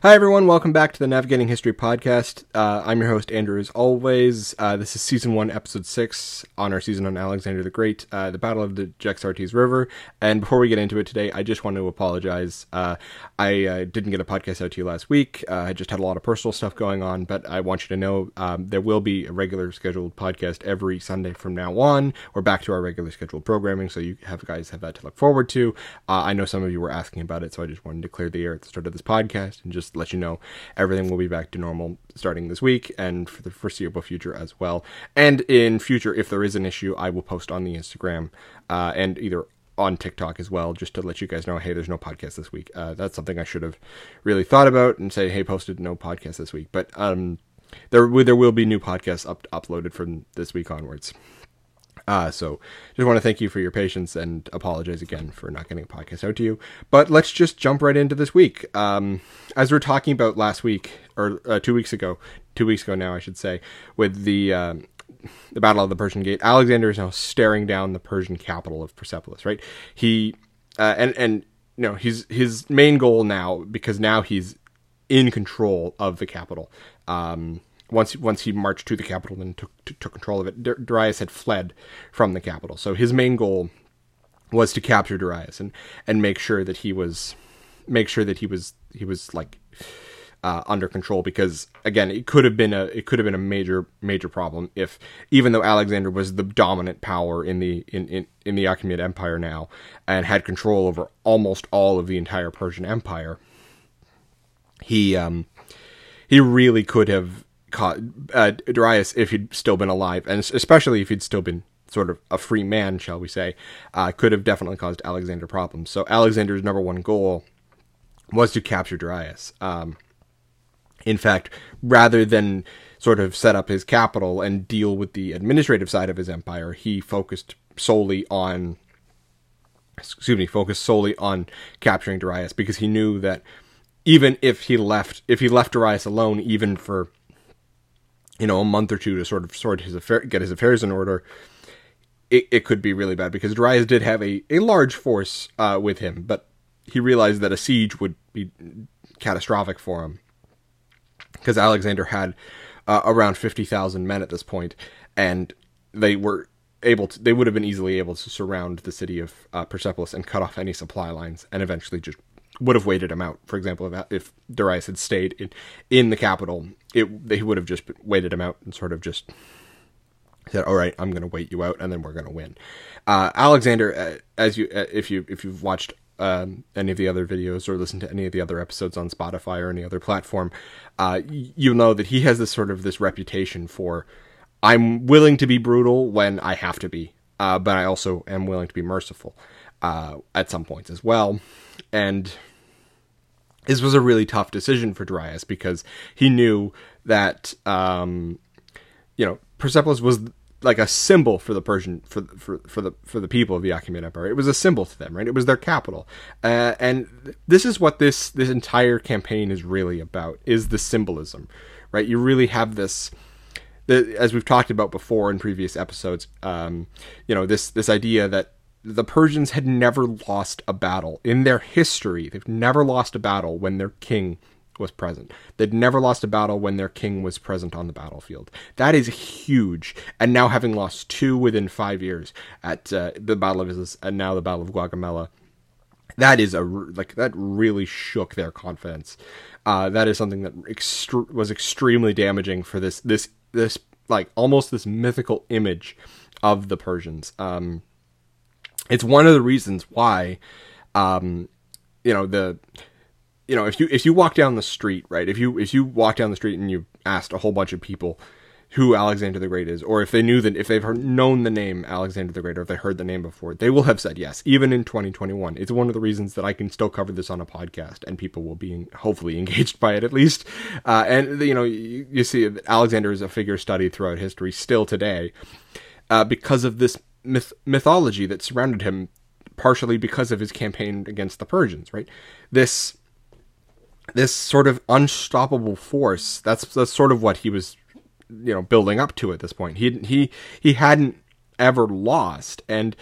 Hi, everyone. Welcome back to the Navigating History podcast. Uh, I'm your host, Andrew, as always. Uh, this is season one, episode six, on our season on Alexander the Great, uh, the Battle of the Jaxartes River. And before we get into it today, I just want to apologize. Uh, I uh, didn't get a podcast out to you last week. Uh, I just had a lot of personal stuff going on, but I want you to know um, there will be a regular scheduled podcast every Sunday from now on. We're back to our regular scheduled programming, so you have guys have that to look forward to. I know some of you were asking about it, so I just wanted to clear the air at the start of this podcast and just just let you know everything will be back to normal starting this week and for the foreseeable future as well. And in future, if there is an issue, I will post on the Instagram uh, and either on TikTok as well, just to let you guys know, hey, there's no podcast this week. Uh, that's something I should have really thought about and say, hey, posted no podcast this week. But um, there there will be new podcasts up, uploaded from this week onwards. Uh, so just want to thank you for your patience and apologize again for not getting a podcast out to you. But let's just jump right into this week. Um, as we are talking about last week or uh, two weeks ago, two weeks ago now, I should say, with the um, the Battle of the Persian Gate, Alexander is now staring down the Persian capital of Persepolis. Right? He uh, and and you know his his main goal now because now he's in control of the capital. Um, once once he marched to the capital and took took control of it, Darius had fled from the capital. So his main goal was to capture Darius and and make sure that he was make sure that he was he was like uh, under control because again it could have been a it could have been a major major problem if even though Alexander was the dominant power in the in, in, in the Achaemenid Empire now and had control over almost all of the entire Persian Empire he um he really could have caught uh, Darius if he'd still been alive, and especially if he'd still been sort of a free man, shall we say, uh, could have definitely caused Alexander problems. So Alexander's number one goal was to capture Darius. Um, in fact, rather than sort of set up his capital and deal with the administrative side of his empire, he focused solely on excuse me, focused solely on capturing Darius because he knew that even if he left if he left Darius alone even for you know, a month or two to sort of sort his affair, get his affairs in order, it, it could be really bad because Darius did have a, a large force uh, with him, but he realized that a siege would be catastrophic for him. Because Alexander had uh, around 50,000 men at this point, and they were able to, they would have been easily able to surround the city of uh, Persepolis and cut off any supply lines and eventually just would have waited him out. For example, if, if Darius had stayed in, in the capital, it they would have just waited him out and sort of just said, "All right, I'm going to wait you out, and then we're going to win." Uh, Alexander, uh, as you uh, if you if you've watched um, any of the other videos or listened to any of the other episodes on Spotify or any other platform, uh, you know that he has this sort of this reputation for I'm willing to be brutal when I have to be, uh, but I also am willing to be merciful uh, at some points as well, and this was a really tough decision for Darius because he knew that um, you know Persepolis was like a symbol for the Persian for for for the for the people of the Achaemenid Empire. It was a symbol to them, right? It was their capital, uh, and this is what this this entire campaign is really about: is the symbolism, right? You really have this. As we've talked about before in previous episodes, um, you know this this idea that the Persians had never lost a battle in their history. They've never lost a battle when their king was present. They'd never lost a battle when their king was present on the battlefield. That is huge. And now having lost two within five years at uh, the Battle of Issus and now the Battle of Gaugamela, that is a like that really shook their confidence. Uh, that is something that ext- was extremely damaging for this this this like almost this mythical image of the Persians. Um, it's one of the reasons why, um, you know, the, you know, if you if you walk down the street, right? If you if you walk down the street and you asked a whole bunch of people who Alexander the Great is, or if they knew that if they've heard, known the name Alexander the Great, or if they heard the name before, they will have said yes, even in 2021. It's one of the reasons that I can still cover this on a podcast, and people will be hopefully engaged by it at least. Uh, and you know, you, you see, Alexander is a figure studied throughout history still today uh, because of this myth- mythology that surrounded him, partially because of his campaign against the Persians. Right, this this sort of unstoppable force. That's that's sort of what he was, you know, building up to at this point. He he he hadn't ever lost, and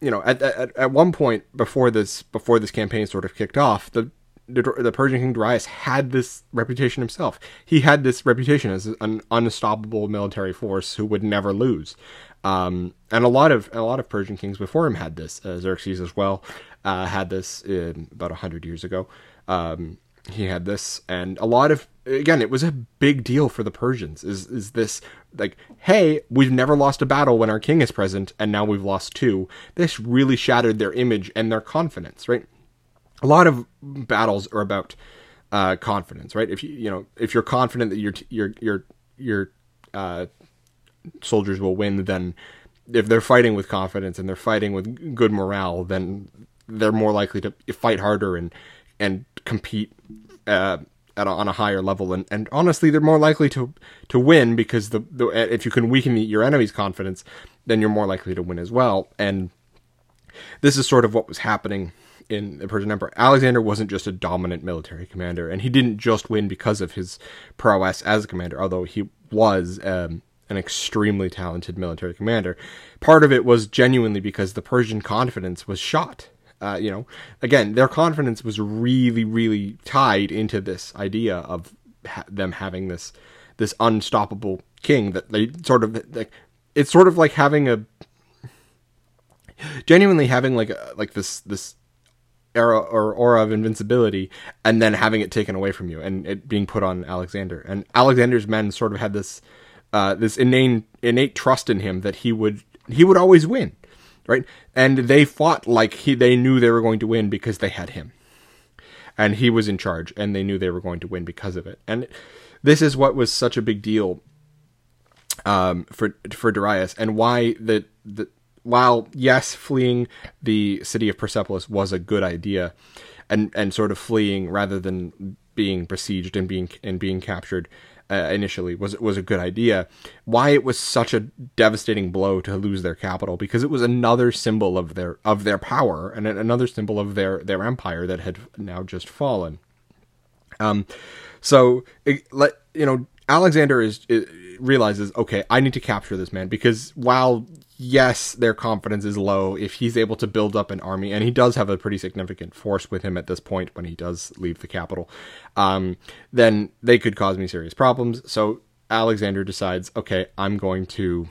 you know, at, at at one point before this before this campaign sort of kicked off, the the, the Persian king Darius had this reputation himself. He had this reputation as an unstoppable military force who would never lose. Um, and a lot of a lot of Persian kings before him had this. Uh, Xerxes as well uh, had this in, about hundred years ago. Um, he had this, and a lot of again, it was a big deal for the Persians. Is is this like, hey, we've never lost a battle when our king is present, and now we've lost two. This really shattered their image and their confidence, right? A lot of battles are about uh, confidence, right? If you you know if you're confident that your your your your uh, soldiers will win, then if they're fighting with confidence and they're fighting with good morale, then they're more likely to fight harder and and compete uh, at a, on a higher level. And, and honestly, they're more likely to to win because the, the if you can weaken your enemy's confidence, then you're more likely to win as well. And this is sort of what was happening in the Persian Empire. Alexander wasn't just a dominant military commander, and he didn't just win because of his prowess as a commander, although he was um, an extremely talented military commander. Part of it was genuinely because the Persian confidence was shot. Uh, you know, again, their confidence was really, really tied into this idea of ha- them having this this unstoppable king that they sort of like. It's sort of like having a genuinely having like a, like this this era or aura of invincibility and then having it taken away from you and it being put on Alexander. And Alexander's men sort of had this uh, this innate innate trust in him that he would he would always win right? And they fought like he they knew they were going to win because they had him. And he was in charge and they knew they were going to win because of it. And this is what was such a big deal um, for for Darius and why the the while yes fleeing the city of Persepolis was a good idea and and sort of fleeing rather than being besieged and being and being captured uh, initially was was a good idea. Why it was such a devastating blow to lose their capital because it was another symbol of their of their power and another symbol of their their empire that had now just fallen. Um, so let you know Alexander is, is realizes okay, I need to capture this man because while yes, their confidence is low if he's able to build up an army, and he does have a pretty significant force with him at this point when he does leave the capital, um, then they could cause me serious problems. So Alexander decides, okay, I'm going to.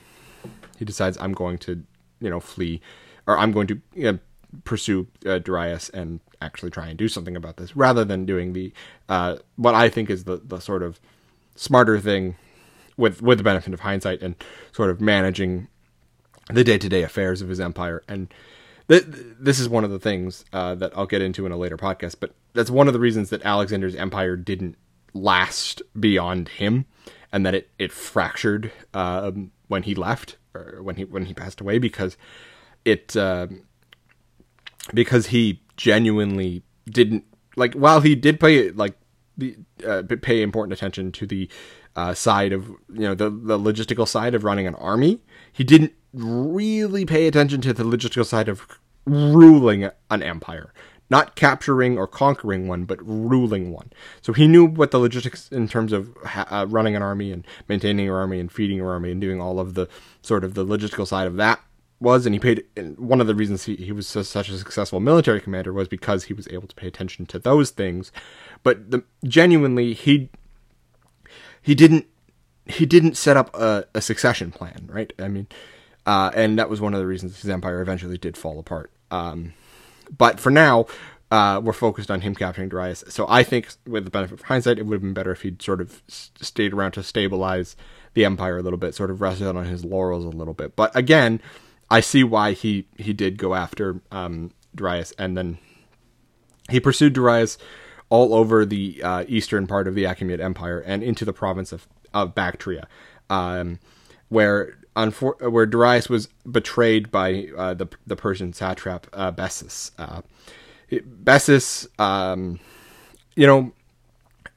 He decides I'm going to, you know, flee, or I'm going to you know, pursue uh, Darius and actually try and do something about this, rather than doing the uh, what I think is the the sort of smarter thing with with the benefit of hindsight and sort of managing the day to day affairs of his empire. And th- this is one of the things uh, that I'll get into in a later podcast. But that's one of the reasons that Alexander's empire didn't last beyond him, and that it it fractured uh, when he left or when he when he passed away because it uh, because he genuinely didn't like while he did pay like the uh, pay important attention to the uh, side of you know the the logistical side of running an army. He didn't really pay attention to the logistical side of ruling an empire, not capturing or conquering one, but ruling one. So he knew what the logistics in terms of uh, running an army and maintaining your army and feeding your army and doing all of the sort of the logistical side of that was and he paid and one of the reasons he, he was such a successful military commander was because he was able to pay attention to those things but the, genuinely he he didn't he didn't set up a, a succession plan, right? I mean, uh, and that was one of the reasons his empire eventually did fall apart. Um, but for now, uh, we're focused on him capturing Darius. So I think, with the benefit of hindsight, it would have been better if he'd sort of stayed around to stabilize the empire a little bit, sort of rested on his laurels a little bit. But again, I see why he he did go after um, Darius, and then he pursued Darius all over the uh, eastern part of the Achaemenid Empire and into the province of, of Bactria, um, where unfor- where Darius was betrayed by uh, the the Persian satrap uh, Bessus. Uh, Bessus, um, you know,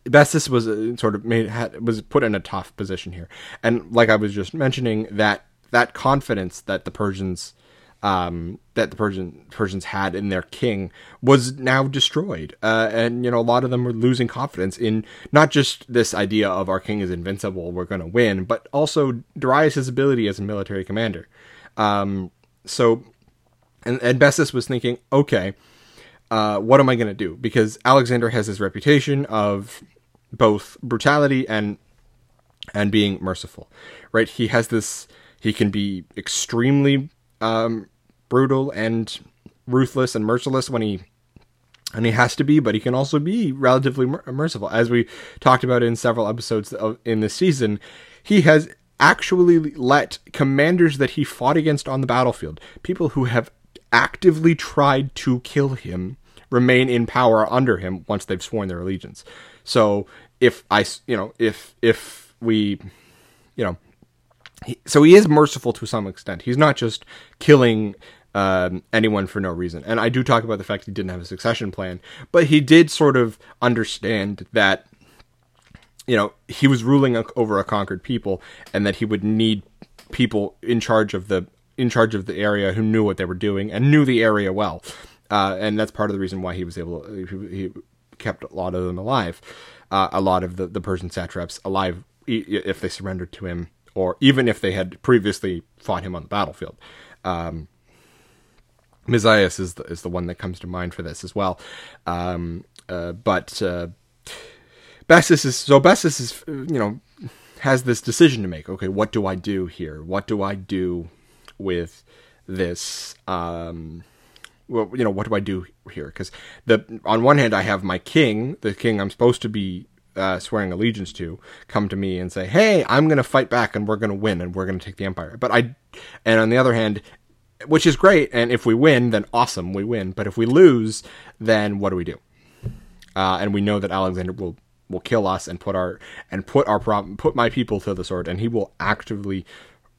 Bessus was uh, sort of made had, was put in a tough position here, and like I was just mentioning, that that confidence that the Persians um, that the Persian Persians had in their king was now destroyed, uh, and you know a lot of them were losing confidence in not just this idea of our king is invincible, we're going to win, but also Darius' ability as a military commander. Um, so, and, and Bessus was thinking, okay, uh, what am I going to do? Because Alexander has this reputation of both brutality and and being merciful, right? He has this. He can be extremely um, brutal and ruthless and merciless when he and he has to be, but he can also be relatively merciful, as we talked about in several episodes of, in this season. He has actually let commanders that he fought against on the battlefield, people who have actively tried to kill him, remain in power under him once they've sworn their allegiance. So if I, you know, if if we, you know, so he is merciful to some extent. He's not just killing um, anyone for no reason. And I do talk about the fact he didn't have a succession plan, but he did sort of understand that you know he was ruling over a conquered people, and that he would need people in charge of the in charge of the area who knew what they were doing and knew the area well. Uh, and that's part of the reason why he was able. To, he, he kept a lot of them alive, uh, a lot of the the Persian satraps alive if they surrendered to him, or even if they had previously fought him on the battlefield. Um, Mazaeus is the, is the one that comes to mind for this as well. Um, uh, but uh, Bessus is so Bessus is you know has this decision to make. Okay, what do I do here? What do I do with this? Um, well, you know, what do I do here? Because the on one hand, I have my king, the king I'm supposed to be uh, swearing allegiance to, come to me and say, "Hey, I'm going to fight back, and we're going to win, and we're going to take the empire." But I, and on the other hand, which is great, and if we win, then awesome, we win. But if we lose, then what do we do? Uh, and we know that Alexander will will kill us and put our and put our problem put my people to the sword, and he will actively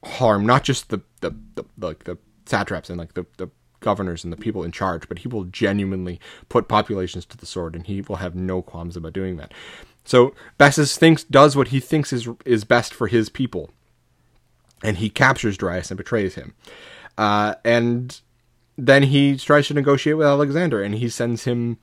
harm not just the the, the like the satraps and like the, the governors and the people in charge, but he will genuinely put populations to the sword, and he will have no qualms about doing that. So Bessus thinks does what he thinks is is best for his people, and he captures Darius and betrays him. Uh, and then he tries to negotiate with Alexander, and he sends him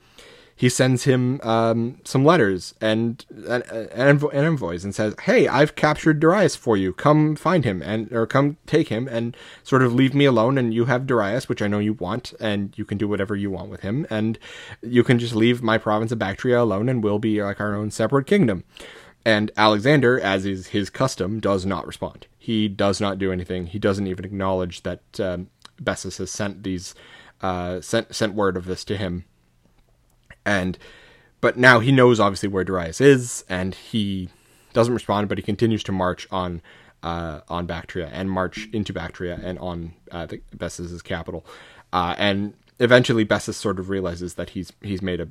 he sends him um, some letters and an, an, envoys and says, "Hey, I've captured Darius for you. Come find him and or come take him and sort of leave me alone. And you have Darius, which I know you want, and you can do whatever you want with him. And you can just leave my province of Bactria alone, and we'll be like our own separate kingdom." And Alexander, as is his custom, does not respond. He does not do anything. He doesn't even acknowledge that um, Bessus has sent these uh, sent sent word of this to him. And but now he knows obviously where Darius is, and he doesn't respond, but he continues to march on uh, on Bactria and march into Bactria and on uh, Bessus's capital. Uh, and eventually, Bessus sort of realizes that he's he's made a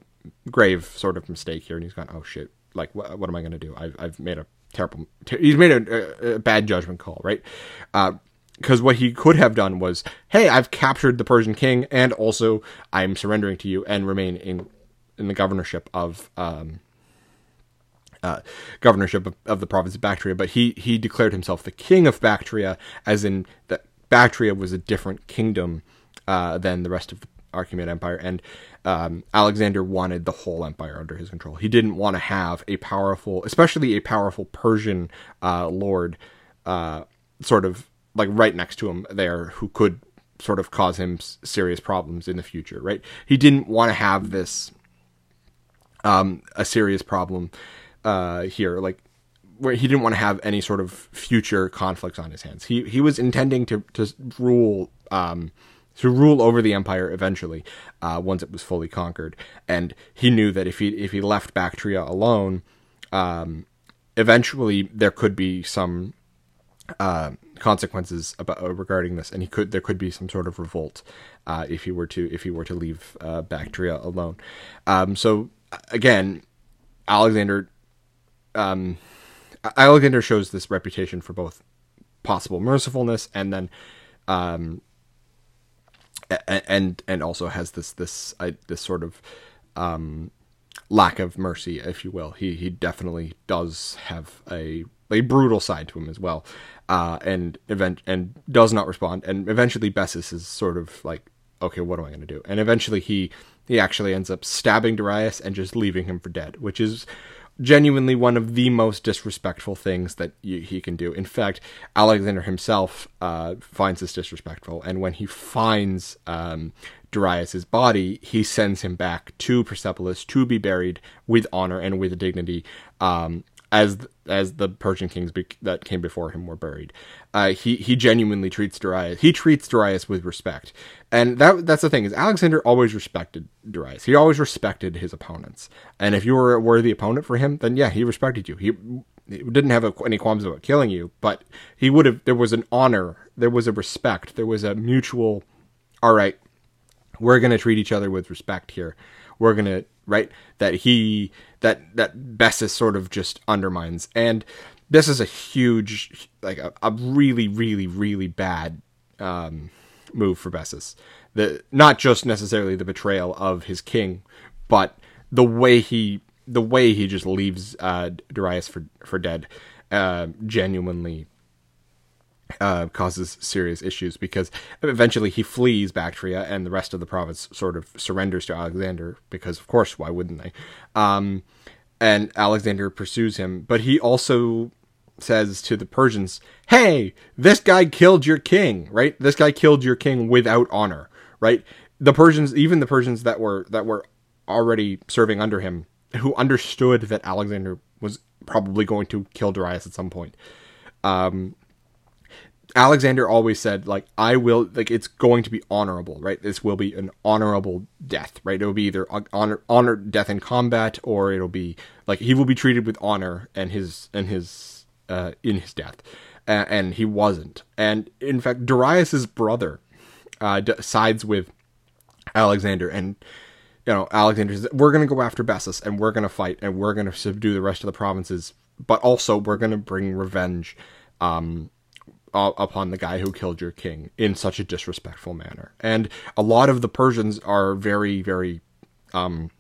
grave sort of mistake here, and he's gone, "Oh shit! Like what, what am I going to do? I've, I've made a terrible, ter- he's made a, a, bad judgment call, right? Because uh, what he could have done was, hey, I've captured the Persian king, and also I'm surrendering to you and remain in in the governorship of um, uh, governorship of, of, the province of Bactria. But he he declared himself the king of Bactria, as in that Bactria was a different kingdom uh, than the rest of the Achaemenid Empire, and um, Alexander wanted the whole empire under his control. He didn't want to have a powerful, especially a powerful Persian uh, lord, uh, sort of like right next to him there, who could sort of cause him serious problems in the future. Right? He didn't want to have this um, a serious problem uh, here, like where he didn't want to have any sort of future conflicts on his hands. He he was intending to to rule. Um, to rule over the empire eventually, uh, once it was fully conquered. And he knew that if he if he left Bactria alone, um, eventually there could be some uh, consequences about uh, regarding this, and he could there could be some sort of revolt uh, if he were to if he were to leave uh, Bactria alone. Um, so again, Alexander. Um, Alexander shows this reputation for both possible mercifulness and then um, and and also has this this this sort of um, lack of mercy, if you will. He he definitely does have a a brutal side to him as well, uh, and event and does not respond. And eventually, Bessus is sort of like, okay, what am I going to do? And eventually, he he actually ends up stabbing Darius and just leaving him for dead, which is genuinely one of the most disrespectful things that you, he can do. In fact, Alexander himself uh, finds this disrespectful, and when he finds um, Darius's body, he sends him back to Persepolis to be buried with honor and with dignity, um, as as the Persian kings be- that came before him were buried. Uh, he he genuinely treats Darius. He treats Darius with respect, and that that's the thing is Alexander always respected Darius. He always respected his opponents, and if you were a worthy opponent for him, then yeah, he respected you. He, didn't have a, any qualms about killing you, but he would have. There was an honor. There was a respect. There was a mutual. All right, we're gonna treat each other with respect here. We're gonna right? That he that that Bessus sort of just undermines. And this is a huge like a, a really really really bad um, move for Bessus. The not just necessarily the betrayal of his king but the way he the way he just leaves uh, Darius for for dead uh, genuinely uh, causes serious issues because eventually he flees Bactria and the rest of the province sort of surrenders to Alexander because, of course, why wouldn't they? Um, and Alexander pursues him, but he also says to the Persians, "Hey, this guy killed your king, right? This guy killed your king without honor, right? The Persians, even the Persians that were that were already serving under him, who understood that Alexander was probably going to kill Darius at some point." Um, Alexander always said, like, I will, like, it's going to be honorable, right? This will be an honorable death, right? It will be either honor, honor death in combat, or it'll be like he will be treated with honor and his and his uh, in his death, uh, and he wasn't. And in fact, Darius's brother uh, sides with Alexander, and you know, Alexander says, "We're going to go after Bessus, and we're going to fight, and we're going to subdue the rest of the provinces, but also we're going to bring revenge." Um, uh, upon the guy who killed your king in such a disrespectful manner. And a lot of the Persians are very, very um,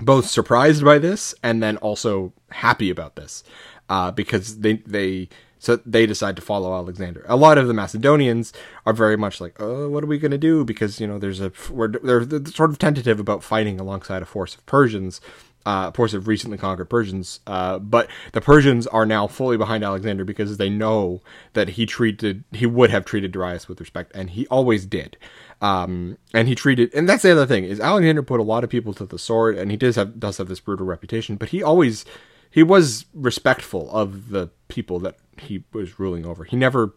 both surprised by this and then also happy about this uh, because they they so they decide to follow Alexander. A lot of the Macedonians are very much like, "Oh, what are we going to do?" Because you know, there's a we're, they're, they're sort of tentative about fighting alongside a force of Persians, uh, of course, of recently conquered Persians. Uh, but the Persians are now fully behind Alexander because they know that he treated, he would have treated Darius with respect, and he always did. Um, and he treated, and that's the other thing is Alexander put a lot of people to the sword, and he does have does have this brutal reputation, but he always he was respectful of the people that he was ruling over. He never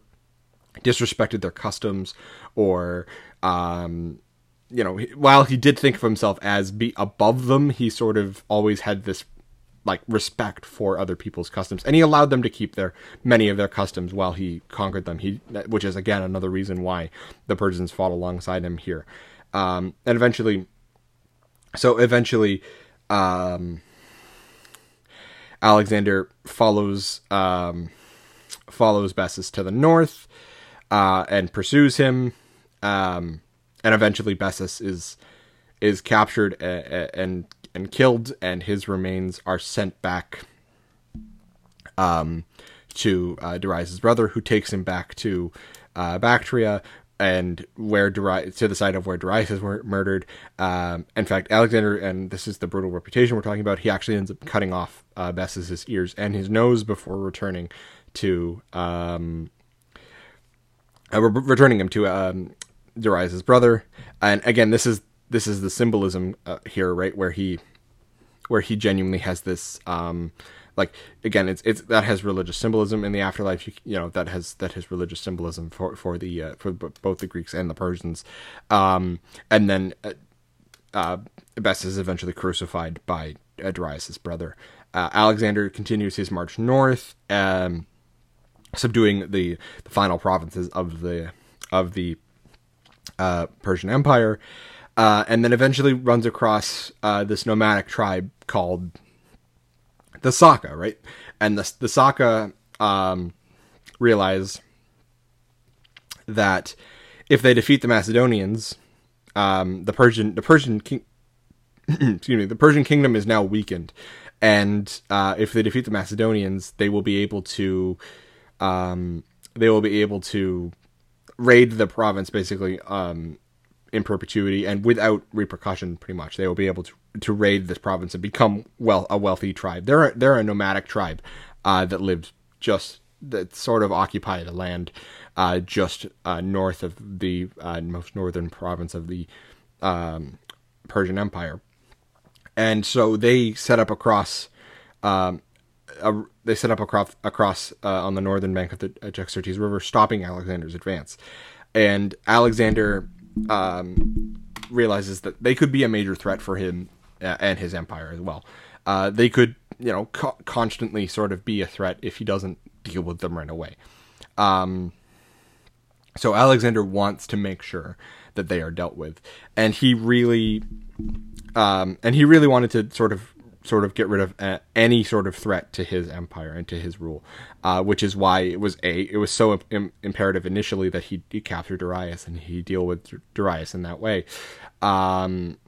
disrespected their customs or um, you know, while he did think of himself as be above them, he sort of always had this like respect for other people's customs, and he allowed them to keep their many of their customs while he conquered them. He, which is again another reason why the Persians fought alongside him here, um, and eventually, so eventually, um, Alexander follows um, follows Bessus to the north uh, and pursues him. Um, and eventually Bessus is is captured and and, and killed, and his remains are sent back um, to uh, Darius' brother, who takes him back to uh, Bactria, and where Darius, to the site of where Darius is murdered. Um, in fact, Alexander, and this is the brutal reputation we're talking about, he actually ends up cutting off uh, Bessus' ears and his nose before returning to um, uh, re- returning him to um, Darius' brother, and again, this is this is the symbolism uh, here, right, where he where he genuinely has this um like again it's it's that has religious symbolism in the afterlife. You, you know that has that has religious symbolism for for the uh, for b- both the greeks and the persians. Um and then uh, uh Bessus eventually crucified by uh, Darius's brother. Uh, alexander continues his march north um subduing the the final provinces of the of the uh, Persian Empire, uh, and then eventually runs across uh, this nomadic tribe called the Saka, right? And the the Saka um, realize that if they defeat the Macedonians, um, the Persian the Persian king, excuse me, the Persian kingdom is now weakened, and uh, if they defeat the Macedonians, they will be able to um, they will be able to raid the province basically um, in perpetuity and without repercussion. Pretty much, they will be able to to raid this province and become well a wealthy tribe. They're a, they're a nomadic tribe uh, that lived just that sort of occupy the land uh, just uh, north of the uh, most northern province of the um, Persian Empire, and so they set up across. Um, a, they set up across across uh, on the northern bank of the Jaxartes River, stopping Alexander's advance. And Alexander um, realizes that they could be a major threat for him uh, and his empire as well. Uh, they could, you know, co- constantly sort of be a threat if he doesn't deal with them right away. Um, so Alexander wants to make sure that they are dealt with, and he really, um, and he really wanted to sort of sort of get rid of uh, any sort of threat to his empire and to his rule, uh, which is why it was a it was so Im- imperative initially that he, he capture Darius and he deal with Darius in that way, um,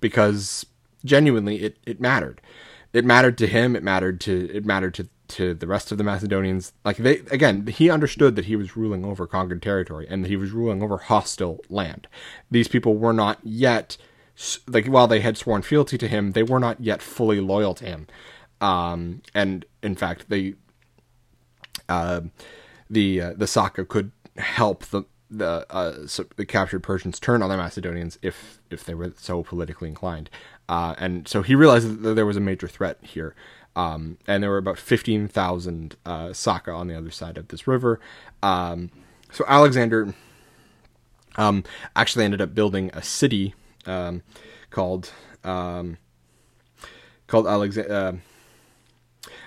because genuinely it it mattered, it mattered to him, it mattered to it mattered to to the rest of the Macedonians. Like they again, he understood that he was ruling over conquered territory and that he was ruling over hostile land. These people were not yet like while they had sworn fealty to him, they were not yet fully loyal to him. Um, and in fact, they uh, the uh, the Saka could help the the uh, so the captured Persians turn on the Macedonians if if they were so politically inclined. Uh, and so he realized that there was a major threat here. Um, and there were about 15,000 uh, Saka on the other side of this river. Um, so Alexander um, actually ended up building a city um, called um, called Alexander. Uh,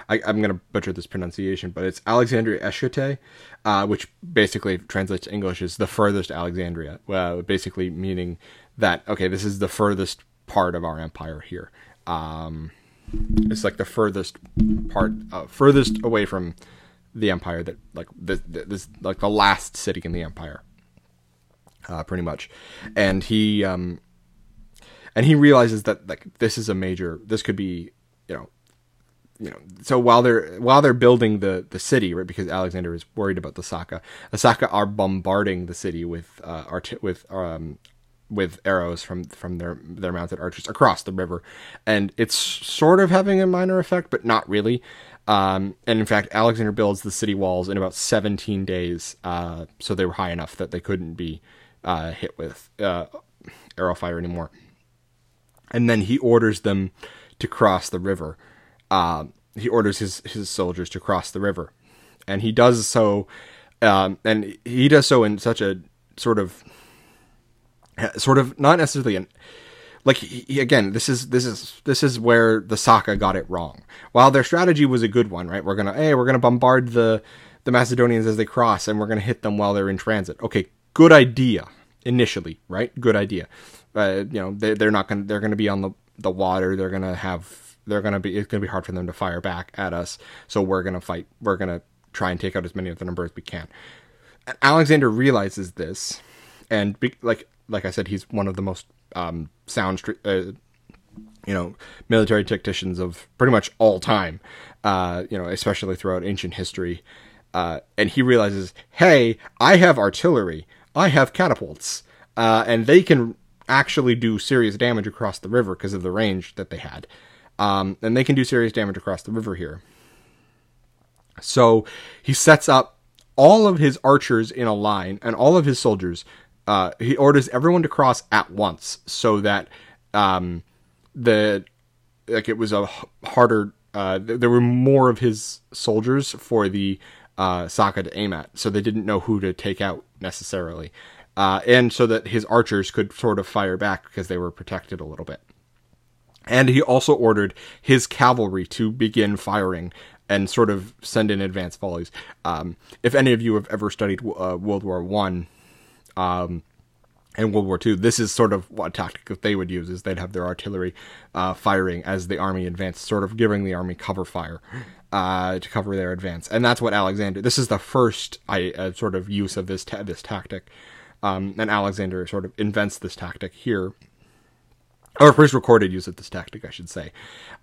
I, am going to butcher this pronunciation, but it's Alexandria Eschate, uh, which basically translates to English as the furthest Alexandria, uh, basically meaning that, okay, this is the furthest part of our empire here. Um, it's like the furthest part, uh, furthest away from the empire that, like, this, this, like the last city in the empire, uh, pretty much. And he, um, and he realizes that like this is a major this could be you know you know so while they're while they're building the the city right because alexander is worried about the saka the saka are bombarding the city with uh art- with um with arrows from from their their mounted archers across the river. And it's sort of having a minor effect but not really. Um, and in fact alexander builds the city walls in about 17 days uh, so they were high enough that they couldn't be uh, hit with uh, arrow fire anymore and then he orders them to cross the river. Uh, he orders his his soldiers to cross the river, and he does so, um, and he does so in such a sort of, sort of not necessarily an, like he, again, this is this is this is where the Saka got it wrong. While their strategy was a good one, right? We're gonna hey, we're gonna bombard the the Macedonians as they cross, and we're gonna hit them while they're in transit. Okay, good idea initially, right? Good idea uh, you know they, they're not going they're going to be on the the water. They're going to have they're going to be it's going to be hard for them to fire back at us. So we're going to fight we're going to try and take out as many of the numbers as we can. And alexander realizes this and be, like like i said he's one of the most um, sound uh, you know military tacticians of pretty much all time uh, you know especially throughout ancient history. Uh, and he realizes hey i have artillery. I have catapults. Uh, and they can actually do serious damage across the river because of the range that they had. Um, and they can do serious damage across the river here. So he sets up all of his archers in a line and all of his soldiers. Uh, he orders everyone to cross at once so that um, the like it was a harder. Uh, there were more of his soldiers for the uh, to aim at, so they didn't know who to take out necessarily uh, and so that his archers could sort of fire back because they were protected a little bit. And he also ordered his cavalry to begin firing and sort of send in advance volleys. Um, if any of you have ever studied uh, World War One um, and World War Two, this is sort of what tactic that they would use: is they'd have their artillery uh, firing as the army advanced, sort of giving the army cover fire uh, to cover their advance. And that's what Alexander. This is the first I, uh, sort of use of this ta- this tactic. Um, and Alexander sort of invents this tactic here, or first recorded use of this tactic, I should say.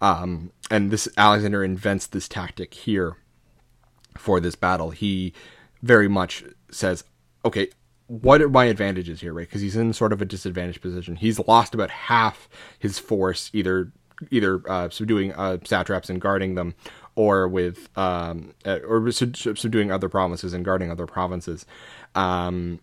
Um, and this Alexander invents this tactic here for this battle. He very much says, "Okay, what are my advantages here, right? Because he's in sort of a disadvantaged position. He's lost about half his force, either either uh, subduing uh, satraps and guarding them, or with um, uh, or subduing other provinces and guarding other provinces. Um,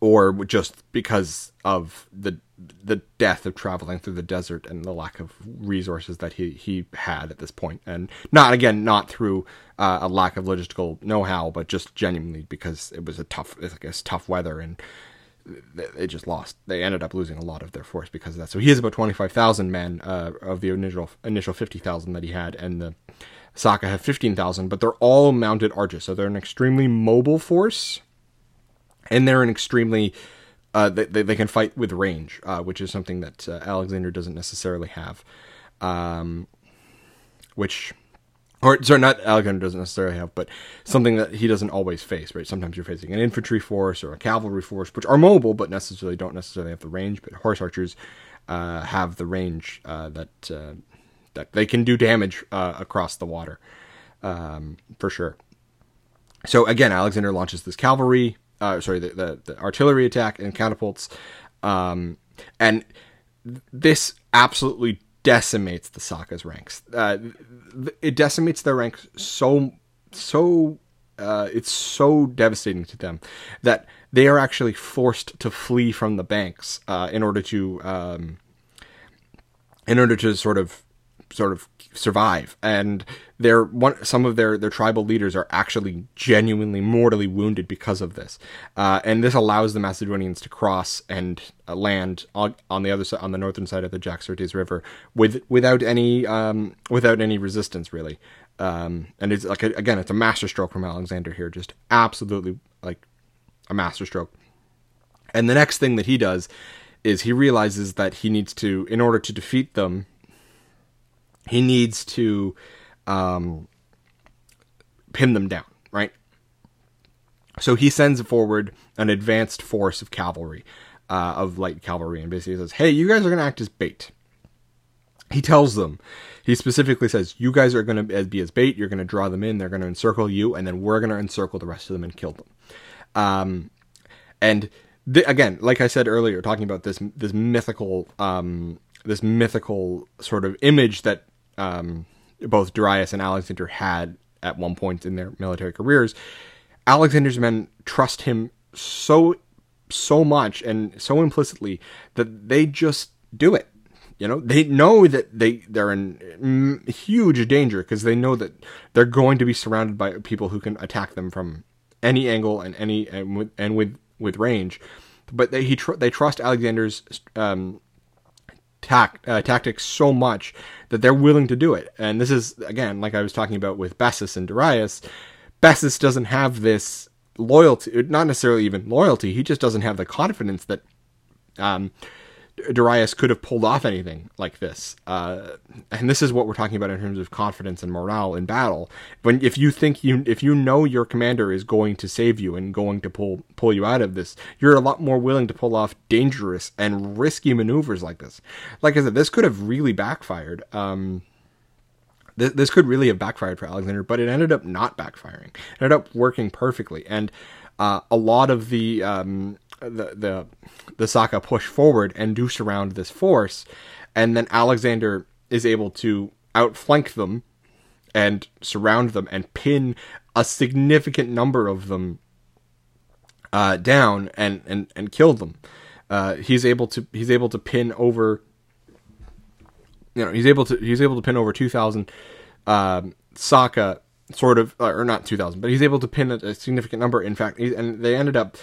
or just because of the the death of traveling through the desert and the lack of resources that he he had at this point, and not again not through uh, a lack of logistical know-how, but just genuinely because it was a tough, I guess, tough weather and they just lost. They ended up losing a lot of their force because of that. So he has about twenty five thousand men uh, of the initial initial fifty thousand that he had, and the Saka have fifteen thousand, but they're all mounted archers, so they're an extremely mobile force and they're an extremely uh, they, they can fight with range, uh, which is something that uh, Alexander doesn't necessarily have. Um, which, or sorry, not Alexander doesn't necessarily have, but something that he doesn't always face. Right? Sometimes you're facing an infantry force or a cavalry force, which are mobile but necessarily don't necessarily have the range. But horse archers uh, have the range uh, that uh, that they can do damage across the water, um, for sure. So again, Alexander launches this cavalry uh, sorry, the, the, the, artillery attack and catapults. Um, and this absolutely decimates the Saka's ranks. Uh, it decimates their ranks so, so, uh, it's so devastating to them that they are actually forced to flee from the banks uh, in order to, um, in order to sort of sort of survive. And their one some of their their tribal leaders are actually genuinely mortally wounded because of this. Uh, and this allows the macedonians to cross and uh, land on, on the other side on the northern side of the Jaxartes river with without any um, without any resistance really. Um, and it's like a, again it's a masterstroke from alexander here just absolutely like a masterstroke. And the next thing that he does is he realizes that he needs to in order to defeat them he needs to um, pin them down, right? So he sends forward an advanced force of cavalry, uh, of light cavalry, and basically says, "Hey, you guys are going to act as bait." He tells them, he specifically says, "You guys are going to be as bait. You're going to draw them in. They're going to encircle you, and then we're going to encircle the rest of them and kill them." Um, and th- again, like I said earlier, talking about this this mythical um, this mythical sort of image that um, both Darius and Alexander had at one point in their military careers, Alexander's men trust him so so much and so implicitly that they just do it. You know, they know that they they're in huge danger because they know that they're going to be surrounded by people who can attack them from any angle and any and with and with with range. But they he tr- they trust Alexander's um, uh, tactics so much that they're willing to do it. And this is, again, like I was talking about with Bessus and Darius, Bessus doesn't have this loyalty, not necessarily even loyalty, he just doesn't have the confidence that um, Darius could have pulled off anything like this. Uh, and this is what we're talking about in terms of confidence and morale in battle. When if you think you if you know your commander is going to save you and going to pull pull you out of this, you're a lot more willing to pull off dangerous and risky maneuvers like this. Like I said, this could have really backfired. Um, this, could really have backfired for Alexander, but it ended up not backfiring. It ended up working perfectly, and uh, a lot of the um, the the the push forward and do surround this force, and then Alexander is able to outflank them and surround them and pin a significant number of them uh, down and, and, and kill them. Uh, he's able to he's able to pin over you know he's able to he's able to pin over two thousand um, Saka sort of or not two thousand, but he's able to pin a, a significant number. In fact, and they ended up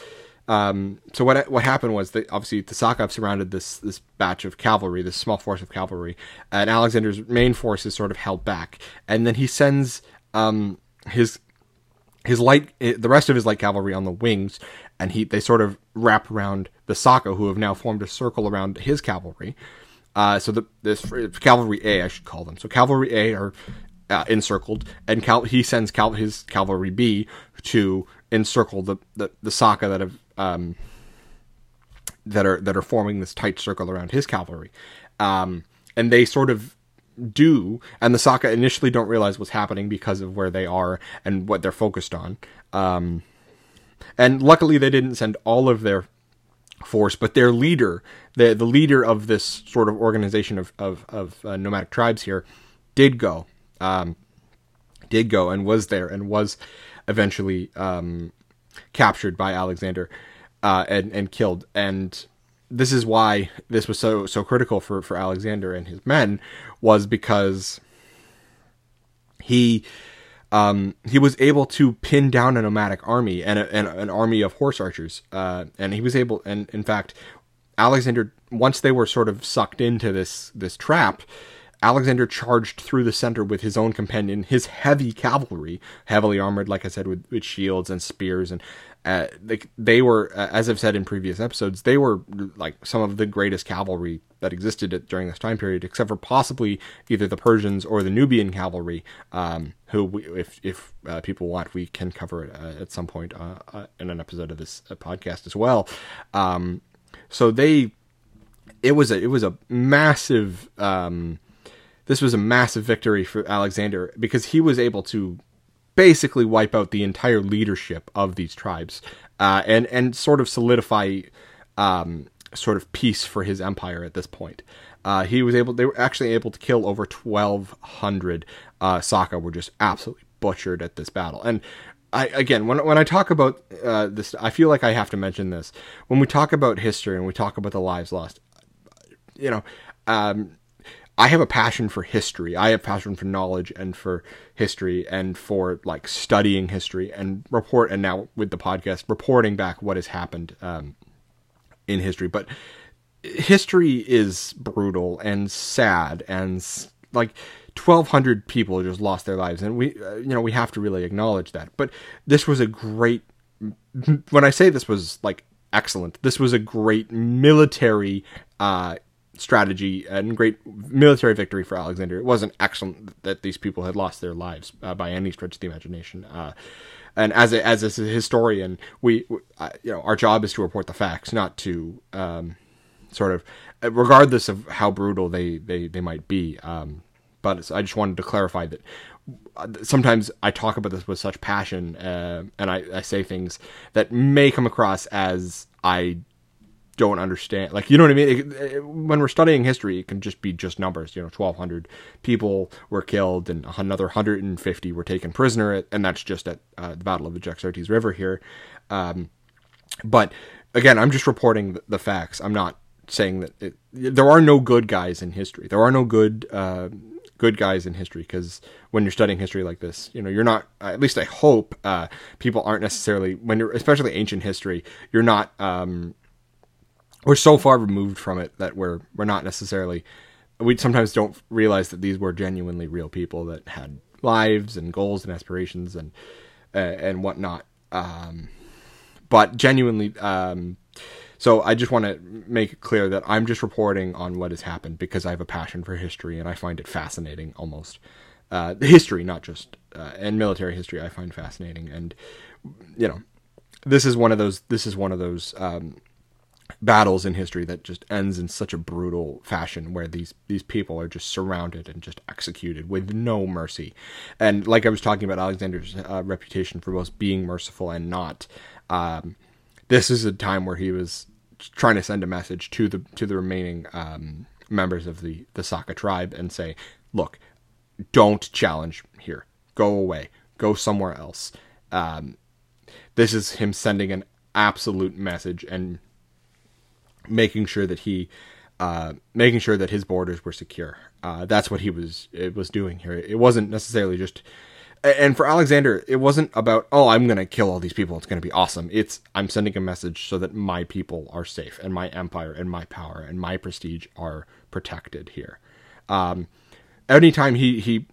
um, so what what happened was that obviously the Sakov surrounded this this batch of cavalry, this small force of cavalry, and Alexander's main force is sort of held back, and then he sends um, his his light eh, the rest of his light cavalry on the wings, and he they sort of wrap around the Saka, who have now formed a circle around his cavalry. Uh, so the this cavalry A, I should call them. So cavalry A are uh, encircled, and Cal- he sends Cal- his cavalry B to encircle the, the, the Saka that have um, that are that are forming this tight circle around his cavalry, um, and they sort of do, and the Saka initially don't realize what's happening because of where they are and what they're focused on. Um, and luckily they didn't send all of their force, but their leader, the the leader of this sort of organization of of, of uh, nomadic tribes here, did go, um, did go and was there and was eventually um, captured by Alexander uh, and and killed. And this is why this was so so critical for for Alexander and his men was because he um, he was able to pin down a nomadic army and, a, and an army of horse archers. Uh, and he was able, and in fact, Alexander, once they were sort of sucked into this this trap, Alexander charged through the center with his own companion, his heavy cavalry, heavily armored, like I said, with, with shields and spears, and uh, they, they were, uh, as I've said in previous episodes, they were like some of the greatest cavalry that existed at, during this time period, except for possibly either the Persians or the Nubian cavalry, um, who, we, if if uh, people want, we can cover it uh, at some point uh, uh, in an episode of this podcast as well. Um, so they, it was a it was a massive. Um, this was a massive victory for Alexander because he was able to basically wipe out the entire leadership of these tribes uh, and and sort of solidify um, sort of peace for his empire at this point. Uh, he was able; they were actually able to kill over twelve hundred. Uh, Saka were just absolutely butchered at this battle, and I again when when I talk about uh, this, I feel like I have to mention this when we talk about history and we talk about the lives lost. You know, um, I have a passion for history. I have passion for knowledge and for history and for like studying history and report and now with the podcast reporting back what has happened um, in history. But history is brutal and sad and like 1200 people just lost their lives and we uh, you know we have to really acknowledge that. But this was a great when I say this was like excellent. This was a great military uh, strategy and great military victory for Alexander. It wasn't excellent that these people had lost their lives uh, by any stretch of the imagination. Uh, and as a, as a historian, we, uh, you know, our job is to report the facts, not to um, sort of, regardless of how brutal they they, they might be. Um, but I just wanted to clarify that uh, sometimes I talk about this with such passion, uh, and I, I say things that may come across as I don't understand. Like, you know what I mean? It, it, when we're studying history, it can just be just numbers. You know, 1,200 people were killed and another 150 were taken prisoner, at, and that's just at uh, the Battle of the Jaxartes River here. Um, but again, I'm just reporting the, the facts. I'm not saying that it, there are no good guys in history. There are no good uh, good guys in history because when you're studying history like this, you know, you're not. At least I hope uh, people aren't necessarily when you're especially ancient history. You're not. Um, we're so far removed from it that we're we're not necessarily we sometimes don't realize that these were genuinely real people that had lives and goals and aspirations and uh, and whatnot. Um, but genuinely, um, so I just want to make it clear that I'm just reporting on what has happened because I have a passion for history and I find it fascinating. Almost uh, history, not just uh, and military history, I find fascinating. And you know, this is one of those. This is one of those. Um, battles in history that just ends in such a brutal fashion where these these people are just surrounded and just executed with no mercy. And like i was talking about alexander's uh, reputation for both being merciful and not um, this is a time where he was trying to send a message to the to the remaining um, members of the the Saka tribe and say look don't challenge here. Go away. Go somewhere else. Um, this is him sending an absolute message and making sure that he uh, making sure that his borders were secure. Uh, that's what he was it was doing here. It wasn't necessarily just and for Alexander, it wasn't about oh I'm gonna kill all these people. It's gonna be awesome. It's I'm sending a message so that my people are safe and my empire and my power and my prestige are protected here. Um, anytime he he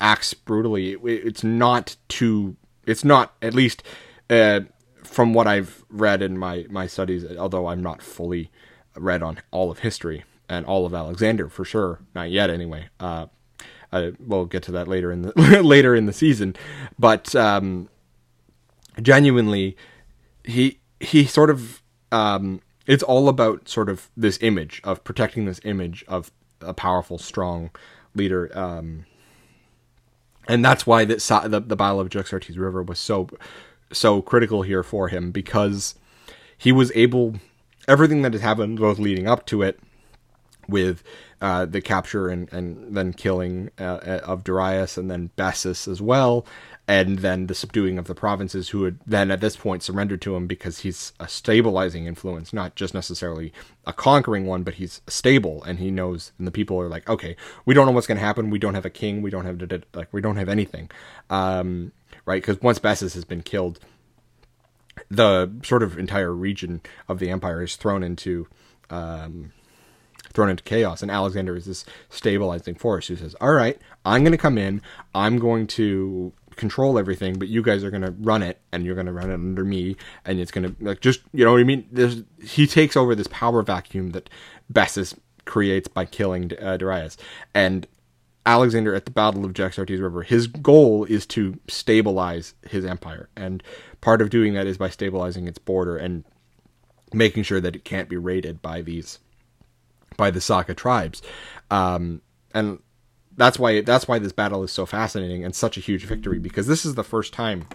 acts brutally, it, it's not to it's not at least uh, from what I've read in my my studies, although I'm not fully read on all of history and all of Alexander for sure, not yet anyway. Uh, I, we'll get to that later in the later in the season, but um, genuinely, he he sort of um, it's all about sort of this image of protecting this image of a powerful, strong leader. Um, and that's why this, the the Battle of Jaxartes River was so so critical here for him because he was able everything that has happened both leading up to it with uh, the capture and, and then killing uh, uh of Darius and then Bessus as well, and then the subduing of the provinces who had then at this point surrendered to him because he's a stabilizing influence, not just necessarily a conquering one, but he's stable and he knows. And the people are like, okay, we don't know what's going to happen. We don't have a king. We don't have like we don't have anything, um, right? Because once Bessus has been killed, the sort of entire region of the empire is thrown into. Um, thrown into chaos. And Alexander is this stabilizing force who says, All right, I'm going to come in. I'm going to control everything, but you guys are going to run it and you're going to run it under me. And it's going to, like, just, you know what I mean? There's, he takes over this power vacuum that Bessus creates by killing uh, Darius. And Alexander at the Battle of Jaxartes River, his goal is to stabilize his empire. And part of doing that is by stabilizing its border and making sure that it can't be raided by these by the Saka tribes. Um, and that's why that's why this battle is so fascinating and such a huge victory because this is the first time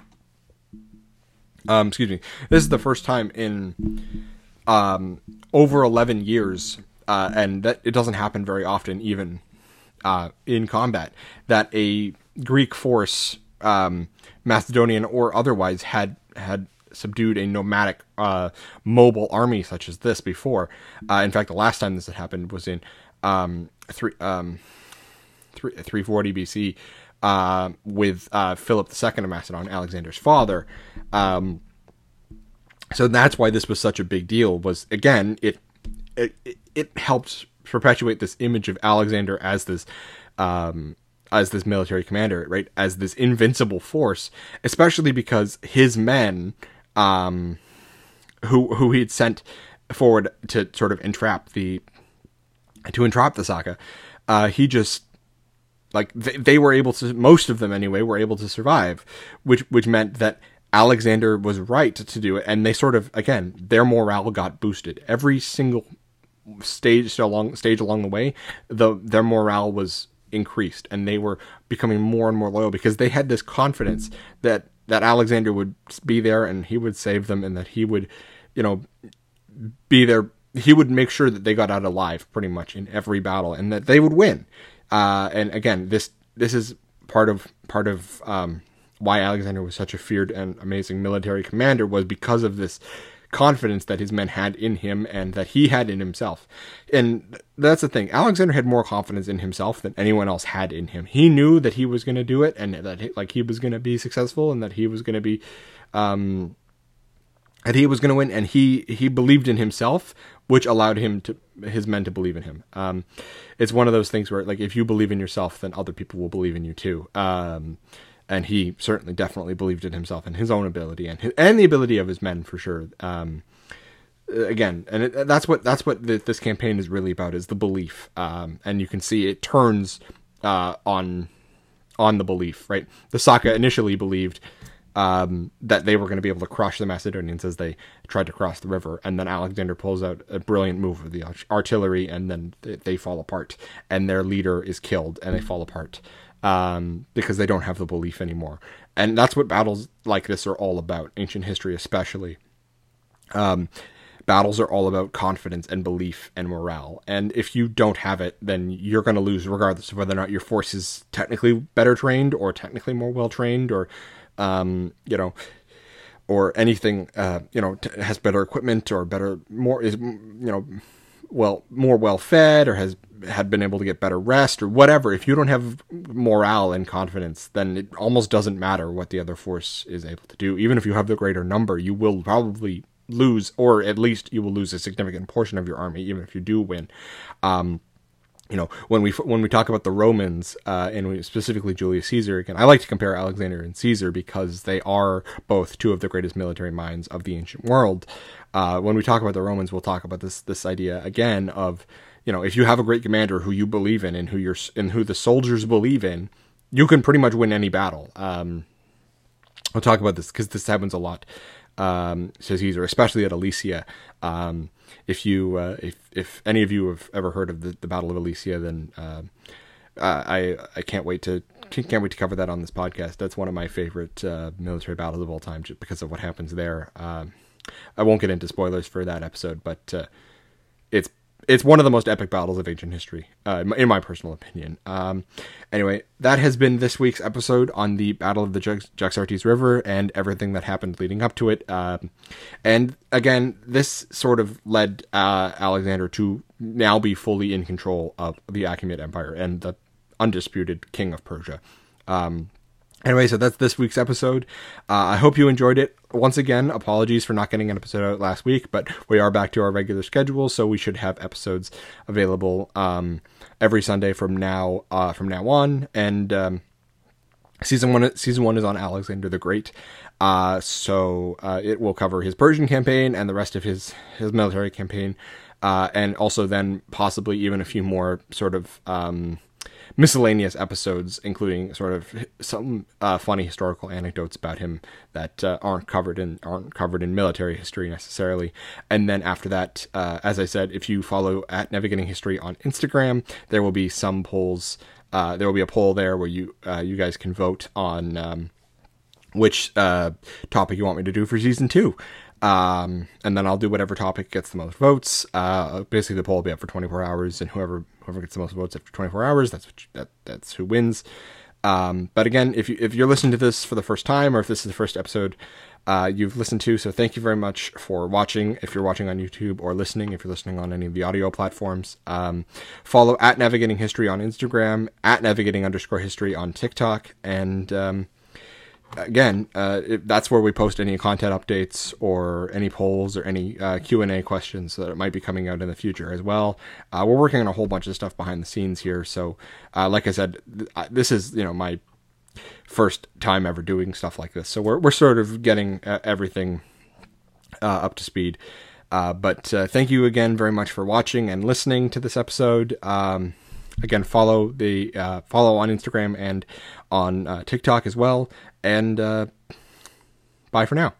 um, excuse me this is the first time in um, over 11 years uh, and that it doesn't happen very often even uh, in combat that a greek force um, macedonian or otherwise had had subdued a nomadic uh, mobile army such as this before. Uh, in fact, the last time this had happened was in um, three, um, three, 340 BC uh, with uh, Philip II of Macedon, Alexander's father. Um, so that's why this was such a big deal. Was again, it it, it helped perpetuate this image of Alexander as this um, as this military commander, right? As this invincible force, especially because his men um, who who he'd sent forward to sort of entrap the to entrap the Saka. Uh, he just like they, they were able to most of them anyway were able to survive, which which meant that Alexander was right to do it, and they sort of again their morale got boosted every single stage along stage along the way. The their morale was increased, and they were becoming more and more loyal because they had this confidence that that Alexander would be there and he would save them and that he would, you know, be there. He would make sure that they got out alive pretty much in every battle and that they would win. Uh, and again, this this is part of part of um, why Alexander was such a feared and amazing military commander was because of this confidence that his men had in him and that he had in himself. And that's the thing. Alexander had more confidence in himself than anyone else had in him. He knew that he was going to do it and that he, like he was going to be successful and that he was going to be um that he was going to win and he he believed in himself which allowed him to his men to believe in him. Um it's one of those things where like if you believe in yourself then other people will believe in you too. Um and he certainly definitely believed in himself and his own ability and his, and the ability of his men for sure. Um, again, and it, that's what that's what the, this campaign is really about is the belief, um, and you can see it turns uh, on on the belief. Right, the Saka initially believed um, that they were going to be able to crush the Macedonians as they tried to cross the river, and then Alexander pulls out a brilliant move with the artillery, and then they fall apart, and their leader is killed, and they fall apart um, because they don't have the belief anymore. And that's what battles like this are all about, ancient history especially. Um, battles are all about confidence and belief and morale. And if you don't have it, then you're going to lose, regardless of whether or not your force is technically better trained or technically more well trained or, um, you know, or anything, uh, you know, t- has better equipment or better, more is, you know, well, more well fed or has had been able to get better rest or whatever, if you don't have morale and confidence, then it almost doesn't matter what the other force is able to do. Even if you have the greater number, you will probably lose, or at least you will lose a significant portion of your army, even if you do win. Um, you know, when we when we talk about the Romans uh, and specifically Julius Caesar, again, I like to compare Alexander and Caesar because they are both two of the greatest military minds of the ancient world. Uh, when we talk about the Romans, we'll talk about this this idea again of you know, if you have a great commander who you believe in and who you're and who the soldiers believe in, you can pretty much win any battle. Um, I'll talk about this because this happens a lot. Um, says Caesar, especially at Alesia. Um, if you, uh, if if any of you have ever heard of the, the Battle of Alesia, then uh, I I can't wait to can't wait to cover that on this podcast. That's one of my favorite uh, military battles of all time, just because of what happens there. Um, I won't get into spoilers for that episode, but uh, it's it's one of the most epic battles of ancient history, uh, in my personal opinion. Um, anyway, that has been this week's episode on the Battle of the Jaxartes River and everything that happened leading up to it. Um, and again, this sort of led uh, Alexander to now be fully in control of the Achaemenid Empire and the undisputed king of Persia. Um, Anyway, so that's this week's episode. Uh, I hope you enjoyed it. Once again, apologies for not getting an episode out last week, but we are back to our regular schedule, so we should have episodes available um, every Sunday from now uh, from now on. And um, season one season one is on Alexander the Great, uh, so uh, it will cover his Persian campaign and the rest of his his military campaign, uh, and also then possibly even a few more sort of. Um, miscellaneous episodes, including sort of some uh, funny historical anecdotes about him that uh, aren't covered in aren't covered in military history necessarily. And then after that, uh, as I said, if you follow at Navigating History on Instagram, there will be some polls. Uh, there will be a poll there where you uh, you guys can vote on um, which uh, topic you want me to do for season two. Um, and then I'll do whatever topic gets the most votes. Uh, basically, the poll will be up for 24 hours, and whoever whoever gets the most votes after 24 hours, that's you, that that's who wins. Um, but again, if you if you're listening to this for the first time, or if this is the first episode uh, you've listened to, so thank you very much for watching. If you're watching on YouTube or listening, if you're listening on any of the audio platforms, um, follow at Navigating History on Instagram, at Navigating underscore History on TikTok, and um, again, uh, that's where we post any content updates or any polls or any uh, Q and A questions that might be coming out in the future as well. Uh, we're working on a whole bunch of stuff behind the scenes here, so uh, like I said, th- this is you know my first time ever doing stuff like this, so we're we're sort of getting uh, everything uh, up to speed. but thank you again very much for watching and listening to this episode. Um, again, follow the follow on Instagram and on TikTok as well. And uh, bye for now.